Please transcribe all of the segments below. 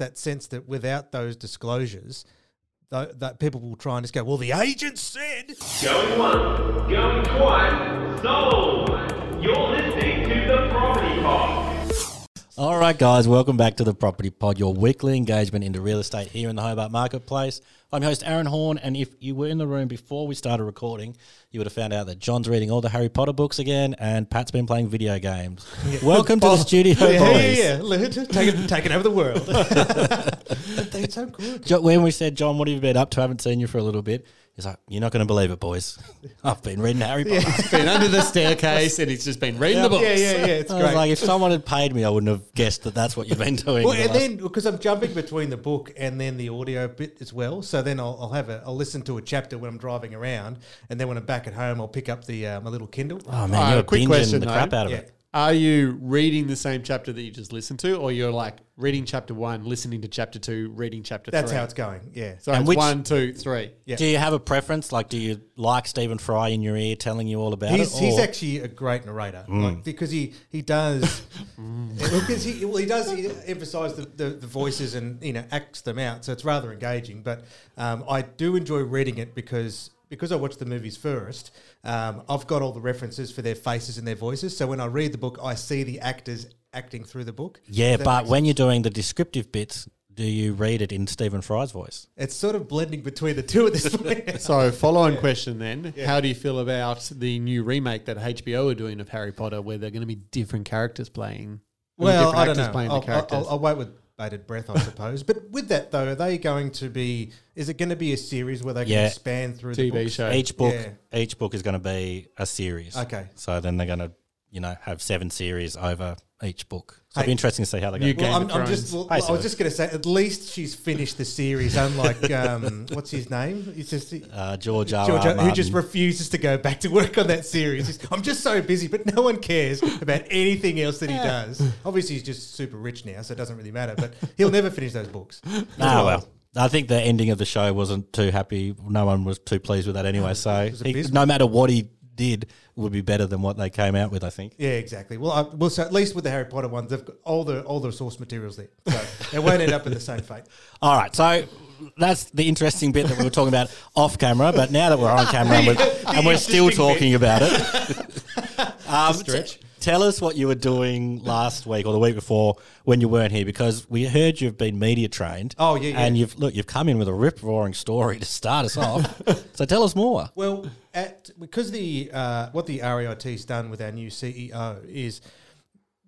that sense that without those disclosures, th- that people will try and just go, well, the agent said. Going once, going twice, sold! You're listening to the Property Pod. All right, guys, welcome back to the Property Pod, your weekly engagement into real estate here in the Hobart Marketplace. I'm your host Aaron Horn, and if you were in the room before we started recording, you would have found out that John's reading all the Harry Potter books again, and Pat's been playing video games. Welcome to the studio, yeah, boys. yeah, yeah. Taking, taking over the world. They're so good. Jo- When we said, John, what have you been up to? I haven't seen you for a little bit. He's like, You're not going to believe it, boys. I've been reading Harry Potter. It's been under the staircase and he's just been reading the books. Yeah, yeah, yeah. It's I was great. like, if someone had paid me, I wouldn't have guessed that that's what you've been doing. Well, the and last- then because I'm jumping between the book and then the audio bit as well, so then I'll, I'll have a I'll listen to a chapter when I'm driving around, and then when I'm back at home, I'll pick up the uh, my little Kindle. oh man, Uh, you're quick binging question, the though. crap out of Yeah. it. Are you reading the same chapter that you just listened to, or you're like reading chapter one, listening to chapter two, reading chapter That's three? how it's going. Yeah. So And it's which- one, two, three. Yeah. Do you have a preference? Like, do you like Stephen Fry in your ear telling you all about He's, it? he's or- actually a great narrator Mm. like, because he he does because he well he does he emphasize the, the, the voices and you know acts them out so it's rather engaging but um, I do enjoy reading it because because I watch the movies first um, I've got all the references for their faces and their voices so when I read the book I see the actors acting through the book Yeah, but makes when you're doing the descriptive bits, do you read it in Stephen Fry's voice? it's sort of blending between the two at this point So, follow-on question then: How do you feel about the new remake that HBO are doing of Harry Potter, where they're going to be different characters playing? Well, different I don't know. I'll, the characters. I'll, I'll wait with bated breath, I suppose. but with that though, are they going to be? Is it going to be a series where they can Yeah. expand through the TV books? show. Each book, Yeah. each book is going to be a series. Okay. So then they're going to, you know, have seven series over each book. So it'll be interesting to see how they go. Well, I'm, I'm just. Thrones. Well, I was just going to say, at least she's finished the series. Unlike um, what's his name? It's just uh, George R. George, R. who just refuses to go back to work on that series. He's, I'm just so busy, but no one cares about anything else that he does. Obviously, he's just super rich now, so it doesn't really matter. But he'll never finish those books. Ah, well. I think the ending of the show wasn't too happy. No one was too pleased with that anyway. So he- no matter what he did, would be better than what they came out with. I think. Yeah, exactly. Well, I, well, so at least with the Harry Potter ones, they've got all the all the source materials there, so it won't end up in the same fate. All right, so that's the interesting bit that we were talking about off camera. But now that we're on camera and we're, and we're still interesting bit. talking about it, um, t- tell us what you were doing last week or the week before when you weren't here, because we heard you've been media trained. Oh, yeah, yeah. and you've look, you've come in with a rip roaring story to start us off. so tell us more. Well, at because the uh, what the REIT's done with our new CEO is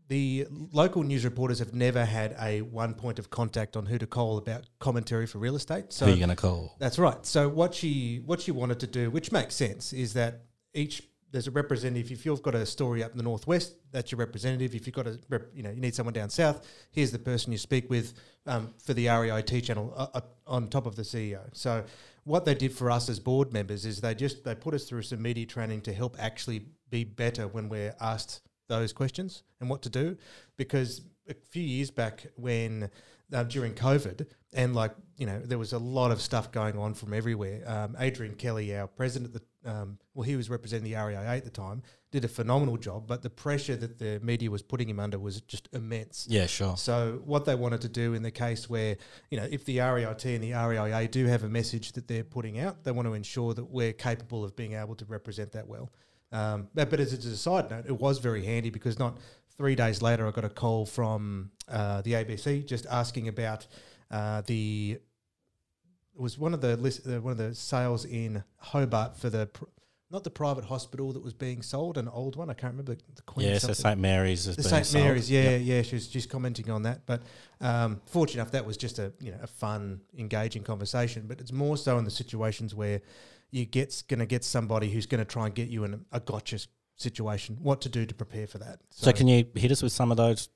the local news reporters have never had a one point of contact on who to call about commentary for real estate. So Who are you going to call? That's right. So what she what she wanted to do, which makes sense, is that each there's a representative. If you've got a story up in the northwest, that's your representative. If you've got a rep, you know you need someone down south, here's the person you speak with um, for the REIT channel uh, uh, on top of the CEO. So what they did for us as board members is they just they put us through some media training to help actually be better when we're asked those questions and what to do, because a few years back when uh, during COVID, and like you know, there was a lot of stuff going on from everywhere. Um, Adrian Kelly, our president, the, um, well, he was representing the REIA at the time, did a phenomenal job, but the pressure that the media was putting him under was just immense. Yeah, sure. So what they wanted to do in the case where, you know, if the REIT and the REIA do have a message that they're putting out, they want to ensure that we're capable of being able to represent that well. Um, but, but as, a- side note, it was very handy because not three days later, I got a call from uh, the ABC just asking about uh, the was one of the list, uh, one of the sales in Hobart for the pr- not the private hospital that was being sold, an old one. I can't remember the Queen. Yeah, so. St Mary's is The St sold. Mary's, yeah, Yep. yeah. She was just commenting on that, but um, fortunate enough, that was just a you know a fun, engaging conversation. But it's more so in the situations where you get going to get somebody who's going to try and get you in a, a gotcha situation. What to do to prepare for that? So, can you hit us with some of those?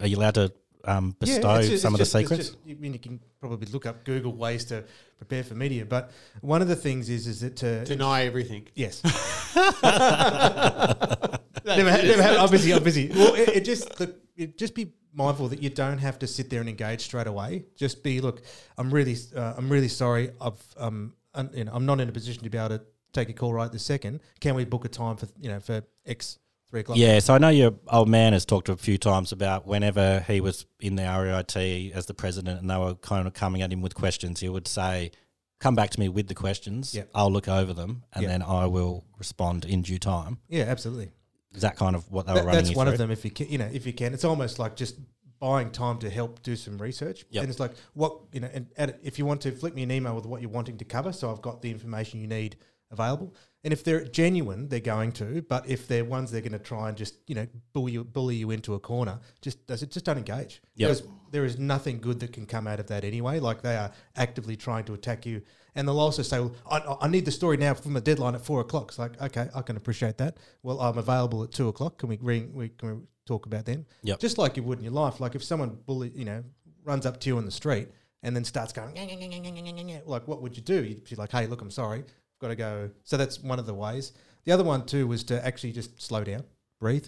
Are you allowed to um, Yeah, bestow it's just- some of it's the just- it's secrets? just- I mean, you can probably look up Google ways to prepare for media, but one of the things is is that to Deny everything. Yes. never, had, never had. I'm busy. I'm busy. Well, it, it just look, it just be mindful that you don't have to sit there and engage straight away. Just be look. I'm really, uh, I'm really sorry. I've, um, un, you know, I'm not in a position to be able to take a call right this second. Can we book a time for you know for X three o'clock. Yeah, so I know your old man has talked a few times about whenever he was in the REIT as the president and they were kind of coming at him with questions, he would say, Come back to me with the questions. Yeah. I'll look over them and Yeah. then I will respond in due time. yeah, absolutely. Is that kind of what they were running? that's one of them. If you can, you know, if you can, it's almost like just buying time to help do some research. Yep. And it's like what you know, and it, if you want to flick me an email with what you're wanting to cover, so I've got the information you need available. And if they're genuine, they're going to. But if they're ones they're going to try and just you know bully you, bully you into a corner, just does it just don't engage. Yep. Because there is nothing good that can come out of that anyway. Like they are actively trying to attack you. And they'll also say, well, I, I need the story now from the deadline at four o'clock. It's like, okay, I can appreciate that. Well, I'm available at two o'clock. Can we ring? We can we talk about then? Yep. Just like you would in your life. Like if someone bully, you know, runs up to you on the street and then starts going, like what would you do? You'd be like, hey, look, I'm sorry, got to go. So that's one of the ways. The other one too was to actually just slow down, breathe,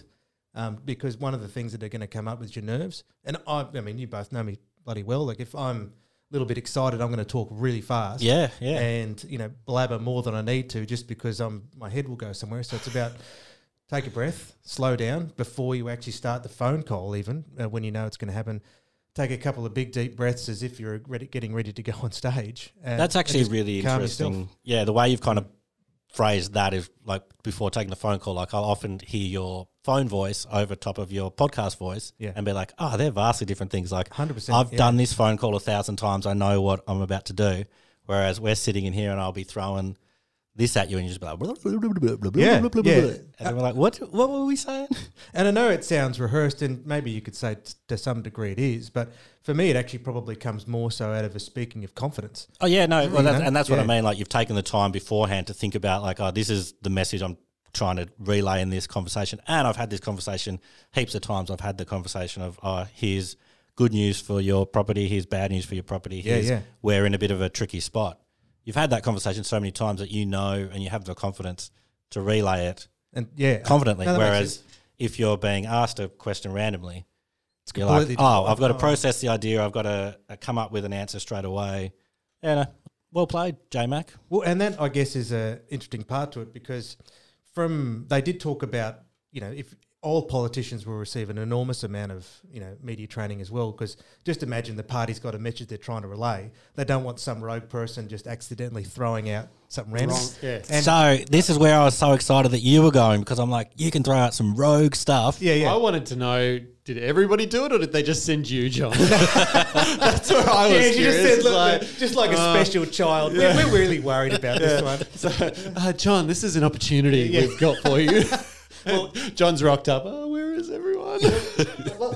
um, because one of the things that are going to come up is your nerves. And I, I mean, you both know me bloody well. Like if I'm a little bit excited, I'm going to talk really fast Yeah, yeah. and you know blabber more than I need to just because I'm my head will go somewhere. So it's about take a breath, slow down before you actually start the phone call. Even uh, when you know it's going to happen, take a couple of big deep breaths as if you're ready, getting ready to go on stage. And, That's actually really interesting. yourself. Yeah, the way you've kind of phrased that is like before taking the phone call, like I'll often hear your phone voice over top of your podcast voice Yeah. and be like, oh, they're vastly different things. Like 100%, I've yeah. done this phone call a thousand times. I know what I'm about to do. Whereas we're sitting in here and I'll be throwing this at you and you just be like, blah, blah, blah, blah, Yeah, yeah. and then we're like, what, what were we saying? And I know it sounds rehearsed, and maybe you could say t- to some degree it is, but for me, it actually probably comes more so out of a speaking of confidence. Oh yeah, no, well, that's, and that's what I mean. Like you've taken the time beforehand to think about, like, oh, this is the message I'm trying to relay in this conversation, and I've had this conversation heaps of times. I've had the conversation of, oh, here's good news for your property, here's bad news for your property. Yeah, yeah. we're in a bit of a tricky spot. You've had that conversation so many times that you know, and you have the confidence to relay it And yeah, confidently. No, Whereas if you're being asked a question randomly, it's you're like, oh. I've got to process the idea. I've got to uh, come up with an answer straight away. Yeah, no, well played, J Mac. Well, and that I guess is a interesting part to it because from they did talk about you know if all politicians will receive an enormous amount of you know media training as well because just imagine the party's got a message they're trying to relay they don't want some rogue person just accidentally throwing out something random Wrong, yeah. and so this is where I was so excited that you were going because I'm like, you can throw out some rogue stuff. yeah yeah I wanted to know: Did everybody do it, or did they just send you, John? That's where I was yeah, you curious. just said, look, like, just like a uh, special child. We're, we're really worried about this one. So, uh, John, this is an opportunity we've got for you. well, John's rocked up. Oh, where is everyone?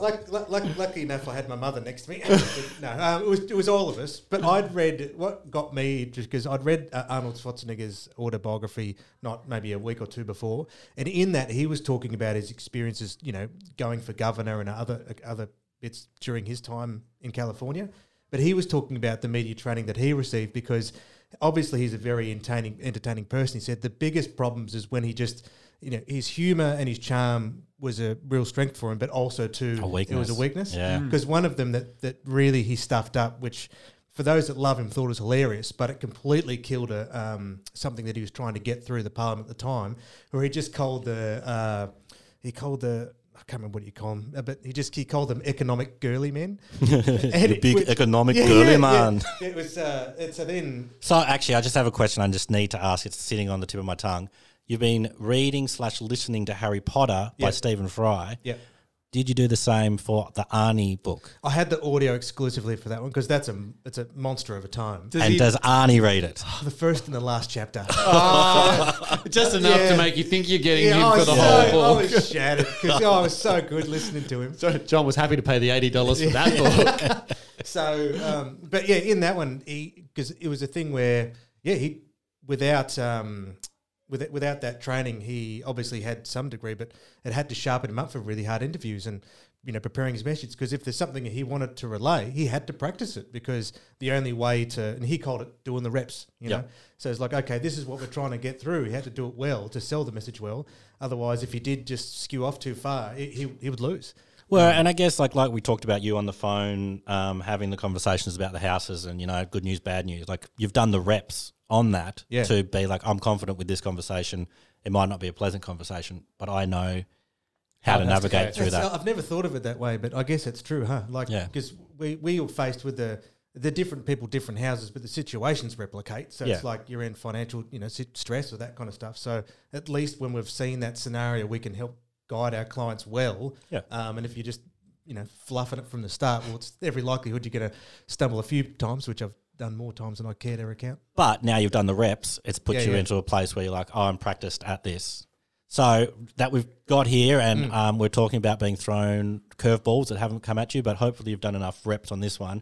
like, like, like, lucky enough, I had my mother next to me. no, um, it was it was all of us. But I'd read what got me just because I'd read uh, Arnold Schwarzenegger's autobiography not maybe a week or two before, and in that he was talking about his experiences, you know, going for governor and other other bits during his time in California. But he was talking about the media training that he received because obviously he's a very entertaining entertaining person. He said the biggest problems is when he just you know his humor and his charm was a real strength for him, but also too A it was a weakness. weakness. Yeah. because one of them that that really he stuffed up, which for those that love him thought was hilarious, but it completely killed a um, something that he was trying to get through the parliament at the time, where he just called the uh, he called the. I can't remember what you call them, uh, but he just he called them economic girly men. the big Which- economic Yeah, girly yeah, man. yeah. It was uh, and so then So actually, I just have a question. I just need to ask. It's sitting on the tip of my tongue. You've been reading slash listening to Harry Potter by Stephen Fry. yeah. Did you do the same for the Arnie book? I had the audio exclusively for that one because that's a it's a monster of a time. and does Arnie read it? the first and the last chapter. Just enough Yeah. to make you think you're getting Yeah, him for the so- whole book. I was shattered because I was so good listening to him. So John was happy to pay the eighty dollars for that book. So, um, but yeah, in that one, he because it was a thing where yeah, he without um, with, without that training, he obviously had some degree, but it had to sharpen him up for really hard interviews and you know preparing his message. Because if there's something he wanted to relay, he had to practice it because the only way to and he called it doing the reps. You Yep. know, so it's like okay, this is what we're trying to get through. He had to do it well to sell the message well. Otherwise, if he did just skew off too far, he he, he would lose. Well, and I guess like like we talked about you on the phone, um, having the conversations about the houses and you know good news, bad news. Like you've done the reps on that Yeah. to be like, I'm confident with this conversation. It might not be a pleasant conversation, but I know how How to navigate through That's- that. I've never thought of it that way, but I guess it's true, huh? Like, Yeah. because we we are faced with the the different people, different houses, but the situations replicate. So Yeah. it's like you're in financial, you know, stress or that kind of stuff. So at least when we've seen that scenario, we can help guide our clients well. Yeah. Um, and if you're just you know fluffing it from the start, well, it's every likelihood you're going to stumble a few times, which I've done more times than I care to recount. But now you've done the reps, it's put Yeah, you yeah. into a place where you're like, oh, I'm practiced at this. So that we've got here, and Mm. um, we're talking about being thrown curveballs that haven't come at you, but hopefully you've done enough reps on this one.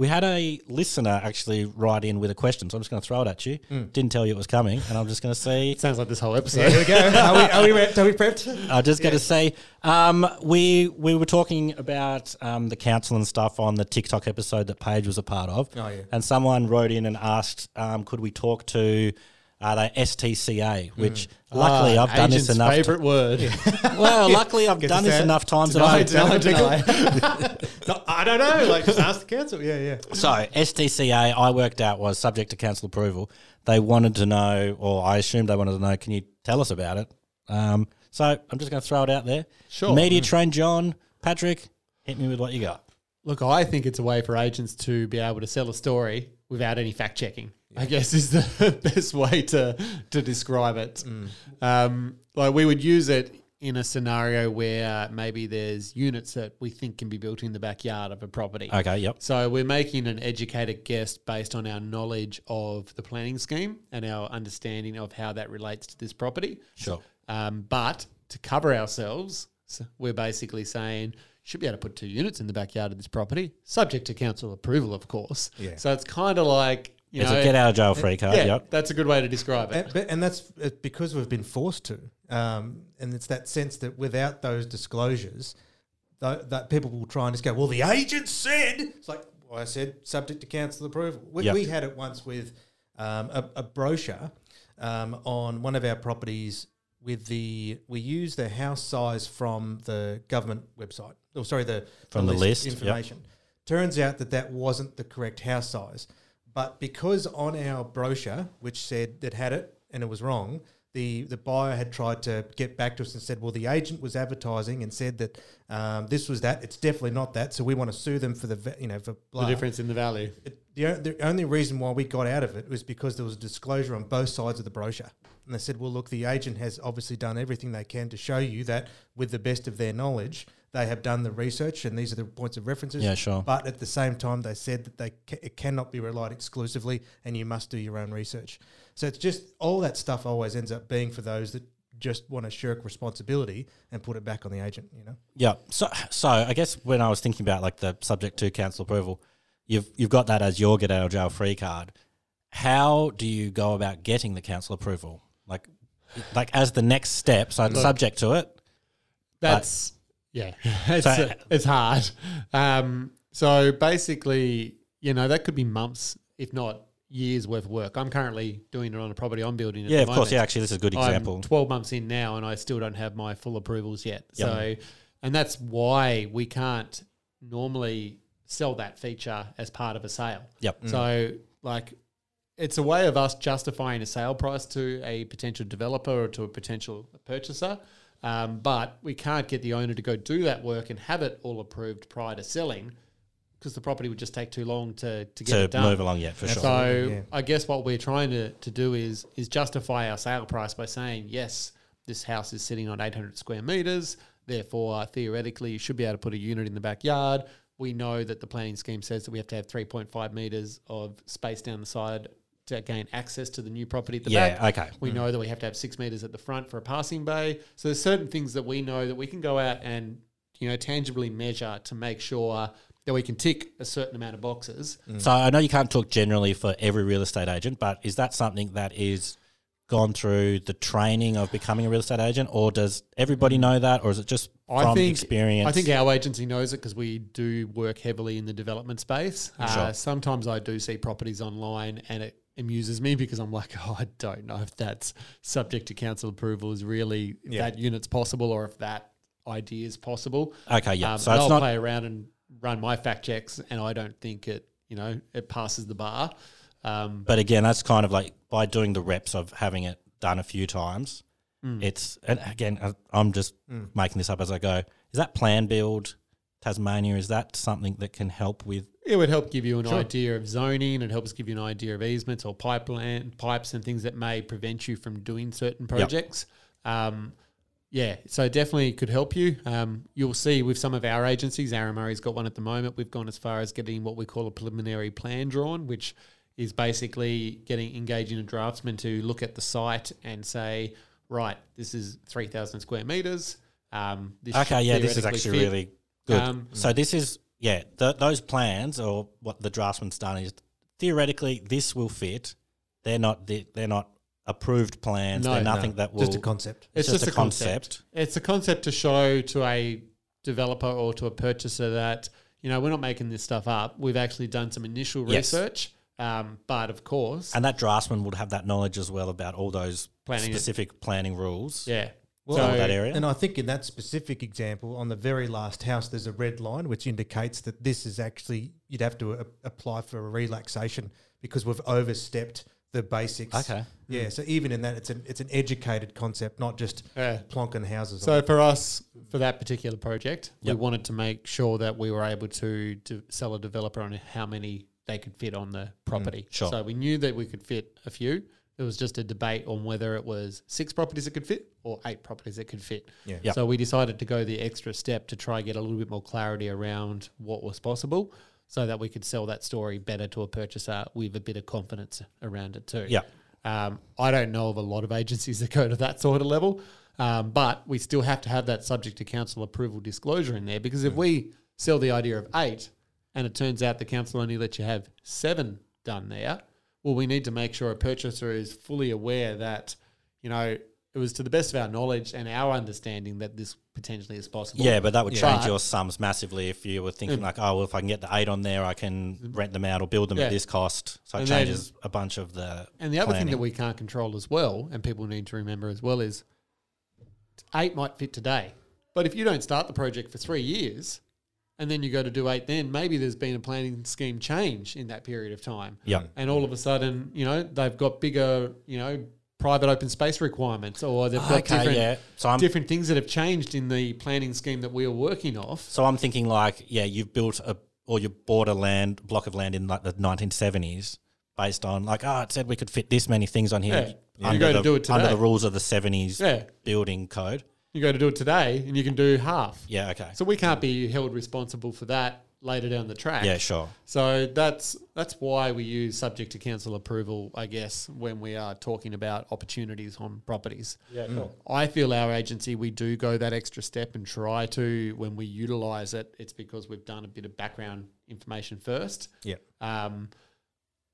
We had a listener actually write in with a question, so I'm just going to throw it at you. Mm. Didn't tell you it was coming, and I'm just going to see. Sounds like this whole Yeah, episode. here we go. Are we, are we, repped? Are we prepped? I'm just going to say, um, we we were talking about um, the council and stuff on the TikTok episode that Paige was a part of. Oh, yeah. And someone wrote in and asked, um, could we talk to uh, they STCA, which luckily Ah, I've done this agent's enough. Favorite word. well, luckily I've done this enough times Deny, that I. deny, deny. No, I don't know. Like, just ask the council. Yeah, yeah. So STCA, I worked out was subject to council approval. They wanted to know, or I assumed they wanted to know. Can you tell us about it? Um, so I'm just going to throw it out there. Sure. Media train John Patrick, hit me with what you got. Look, I think it's a way for agents to be able to sell a story without any fact checking. I guess is the best way to to describe it. Um, like we would use it in a scenario where maybe there's units that we think can be built in the backyard of a property. Okay, yep. So we're making an educated guess based on our knowledge of the planning scheme and our understanding of how that relates to this property. Sure. Um, but to cover ourselves, so we're basically saying should be able to put two units in the backyard of this property, subject to council approval, of course. Yeah. So it's kind of like you It's know, a get out of jail free card. yeah, Yep. that's a good way to describe it. And, but, and that's because we've been forced to. Um, and it's that sense that without those disclosures, th- that people will try and just go, well, the agent said. It's like, well, I said, subject to council approval. We, Yep. we had it once with um, a, a brochure um, on one of our properties with the, we used the house size from the government website. Oh, sorry, the From the list, yep. information. Turns out that that wasn't the correct house size. But because on our brochure, which said that had it and it was wrong, the, the buyer had tried to get back to us and said, well, the agent was advertising and said that um, this was that. It's definitely not that. So we want to sue them for the, you know, for blah. The difference in the value. It, the, the only reason why we got out of it was because there was a disclosure on both sides of the brochure. And they said, well, look, the agent has obviously done everything they can to show you that with the best of their knowledge, they have done the research and these are the points of references. Yeah, sure. But at the same time, they said that they ca- it cannot be relied exclusively and you must do your own research. So it's just all that stuff always ends up being for those that just want to shirk responsibility and put it back on the agent, you know? Yeah. So, so I guess when I was thinking about like the subject to council approval, you've you've got that as your get out of jail free card. How do you go about getting the council approval? Like, like as the next step. So it's subject to it. That's yeah, it's So- uh, it's hard. Um, so basically, you know, that could be months, if not years worth of work. I'm currently doing it on a property I'm building. Yeah, of course. Yeah, actually, this is a good example. I'm 12 months in now and I still don't have my full approvals yet. Yep. So, and that's why we can't normally sell that feature as part of a sale. Yep. So, like, it's a way of us justifying a sale price to a potential developer or to a potential purchaser. Um, but we can't get the owner to go do that work and have it all approved prior to selling because the property would just take too long to, to get to it done. move along, yeah, for sure. So Yeah. I guess what we're trying to, to do is is justify our sale price by saying yes, this house is sitting on 800 square meters. Therefore, theoretically, you should be able to put a unit in the backyard. We know that the planning scheme says that we have to have 3.5 meters of space down the side to gain access to the new property at the Yeah, back. Yeah, okay. We know that we have to have six meters at the front for a passing bay. So there's certain things that we know that we can go out and you know tangibly measure to make sure that we can tick a certain amount of boxes. So I know you can't talk generally for every real estate agent, but is that something that is gone through the training of becoming a real estate agent, or does everybody know that, or is it just from experience? I think our agency knows it because we do work heavily in the development space. Uh, Sure. sometimes I do see properties online and it amuses me because I'm like, oh, I don't know if that's subject to council approval is really if Yeah. that unit's possible or if that idea is possible. okay, yeah. Um, so it's I'll not play around and run my fact checks, and I don't think it, you know, it passes the bar. Um, But again, that's kind of like by doing the reps of having it done a few times, It's and again, I- I'm just making this up as I go. Is that plan build Tasmania? Is that something that can help with? It would help give you an idea of zoning. It helps give you an idea of easements or pipeline pipes and things that may prevent you from doing certain projects. Um, yeah, so definitely could help you. Um, you'll see with some of our agencies, Aaron Murray's got one at the moment. We've gone as far as getting what we call a preliminary plan drawn, which is basically getting engaging a draftsman to look at the site and say, right, this is three thousand square meters. Um, this Okay, yeah, this is actually fit. really good. Um, so this is yeah, th- those plans or what the draftsman's done is theoretically this will fit. They're not they- they're not approved plans. No, they're no, nothing that will Just a concept. It's, just, a concept. It's a concept to show to a developer or to a purchaser that you know we're not making this stuff up. We've actually done some initial Yes. research, um, but of course, And that draftsman would have that knowledge as well about all those Planning it. specific planning rules. yeah. So so that area. And I think in that specific example, on the very last house, there's a red line which indicates that this is actually you'd have to a- apply for a relaxation because we've overstepped the basics. Okay. Yeah. Hmm. So even in that, it's an it's an educated concept, not just Yeah. plonking houses. So on. for us, for that particular project, Yep. we wanted to make sure that we were able to, to sell a developer on how many they could fit on the property. Mm. sure. So we knew that we could fit a few. It was just a debate on whether it was six properties that could fit or eight properties that could fit. Yeah. Yep. So we decided to go the extra step to try and get a little bit more clarity around what was possible so that we could sell that story better to a purchaser with a bit of confidence around it too. Yeah. Um, I don't know of a lot of agencies that go to that sort of level, um, but we still have to have that subject to council approval disclosure in there because if we sell the idea of eight and it turns out the council only lets you have seven done there, well, we need to make sure a purchaser is fully aware that, you know, it was to the best of our knowledge and our understanding that this potentially is possible. Yeah, but that would change But- your sums massively if you were thinking mm. like, oh, well, if I can get the eight on there, I can mm. rent them out or build them Yeah. at this cost. So it And then- changes a bunch of the. And the other thing that we can't control as well, and people need to remember as well, is eight might fit today. But if you don't start the project for three years and then you go to do eight, then maybe there's been a planning scheme change in that period of time. Yeah. And all of a sudden, you know, they've got bigger, you know, private open space requirements or they've got Okay, different, yeah. So I'm different things that have changed in the planning scheme that we are working off. so I'm thinking like, yeah, you've built a or you bought a land block of land in like the 1970s based on like, oh, it said we could fit this many things on here Yeah. Under, the, do it under the rules of the 70s Yeah. building code. You go to do it today and you can do half. Yeah. Okay. So we can't be held responsible for that later down the track. yeah. Sure. So that's that's why we use subject to council approval, I guess, when we are talking about opportunities on properties. Yeah. Cool. I feel our agency we do go that extra step and try to when we utilize it. It's because we've done a bit of background information first. yeah. Um,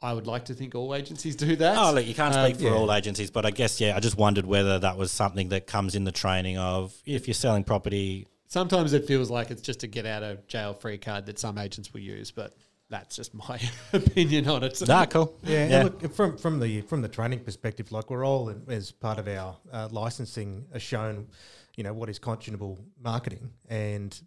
I would like to think all agencies do that. Oh, look, you can't Um, speak for all agencies, but I guess yeah, I just wondered whether that was something that comes in the training of if you're selling property. Sometimes it feels like it's just a get out of jail free card that some agents will use, but that's just my opinion on it. Nah, cool. Yeah, and Yeah. look from from the from the training perspective, like we're all as part of our uh, licensing are shown, you know, what is conscionable marketing, and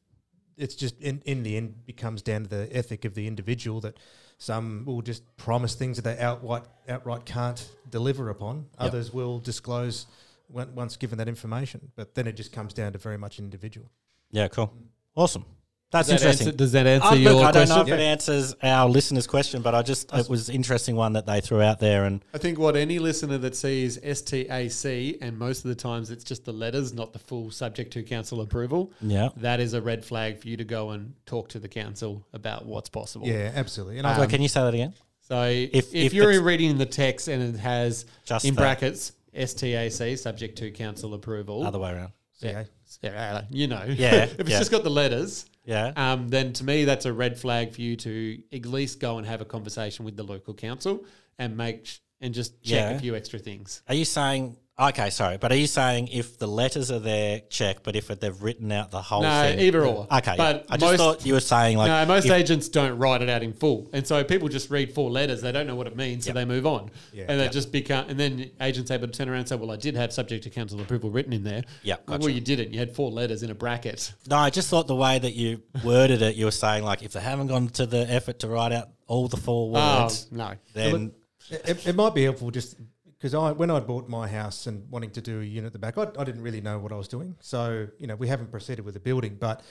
it's just in in the end becomes down to the ethic of the individual that some will just promise things that they outright outright can't deliver upon. Others will disclose once given that information, but then it just comes down to very much individual. Yeah, cool. Awesome. That's Does that interesting. answer, does that answer Uh, your look, I don't know question? if it answers our listeners' question, but I just it was interesting one that they threw out there, and I think what any listener that sees STAC, and most of the times it's just the letters, not the full subject to council approval, yeah. that is a red flag for you to go and talk to the council about what's possible. Yeah, absolutely. And I So can you say that again? So if, If- if, if you're reading the text and it has Just in that. brackets STAC, subject to council approval, Other way around. yeah, yeah, you know, Yeah, if it's yeah. just got the letters, Yeah. um, then to me that's a red flag for you to at least go and have a conversation with the local council and make sh- and just check Yeah. a few extra things. Are you saying? Okay, sorry, but are you saying if the letters are there, check, but if they've written out the whole No, thing, either or. Okay, but I just most, thought you were saying like no, most if- agents don't write it out in full, and so people just read four letters. They don't know what it means, so they move on, Yeah. and they Yep. just become. And then agents able to turn around and say, "Well, I did have subject to council approval written in there." Yep, Well, gotcha. you didn't. You had four letters in a bracket. No, I just thought the way that you worded it, you were saying like if they haven't gone to the effort to write out all the four oh, words, no, then It, it might be helpful just because I when I bought my house and wanting to do a unit at the back, I, I didn't really know what I was doing. So you know, we haven't proceeded with the building, but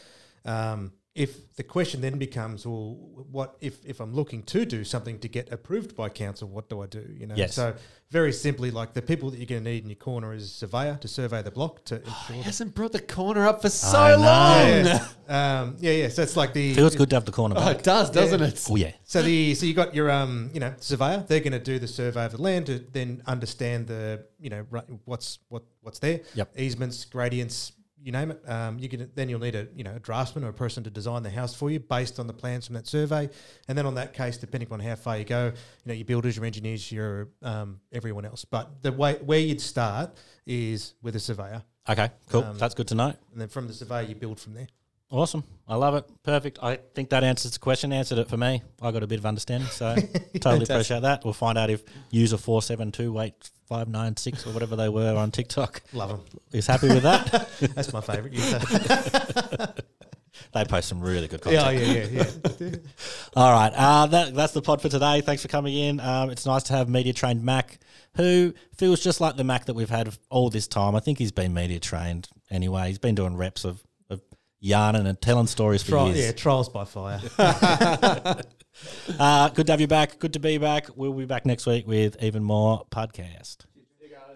um, if the question then becomes, well, what if if I'm looking to do something to get approved by council? What do I do? You know, Yes. so very simply, like the people that you're going to need in your corner is a surveyor to survey the block to ensure. He hasn't brought the corner up for so I long. yeah, um, yeah, yeah. So it's like the Feels good to have the corner Oh, it does, doesn't it? Oh yeah. So the so you got your um you know surveyor. They're going to do the survey of the land to then understand the you know ru- what's what what's there. Yep. Easements, gradients, you name it. Um, you can then you'll need a you know a draftsman or a person to design the house for you based on the plans from that survey. And then on that case, depending on how far you go, you know your builders, your engineers, your um, everyone else. But the way where you'd start is with a surveyor, Okay, cool. Um, That's good to know. and then from the surveyor you build from there. Awesome. I love it. Perfect. I think that answers the question. Answered it for me. I got a bit of understanding, so totally appreciate that. We'll find out if user four seven two eight five nine six or whatever they were on TikTok Love them. is happy with that. That's my favourite user. they post some really good content. yeah, yeah, yeah, yeah. All right, uh, that, that's the pod for today. Thanks for coming in. Um, it's nice to have media trained Mac, who feels just like the Mac that we've had all this time. I think he's been media trained anyway. He's been doing reps of yarning and telling stories for Tri- years. yeah, trials by fire. Uh, good to have you back. Good to be back. We'll be back next week with even more podcast.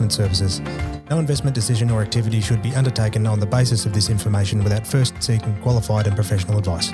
investment services. No investment decision or activity should be undertaken on the basis of this information without first seeking qualified and professional advice.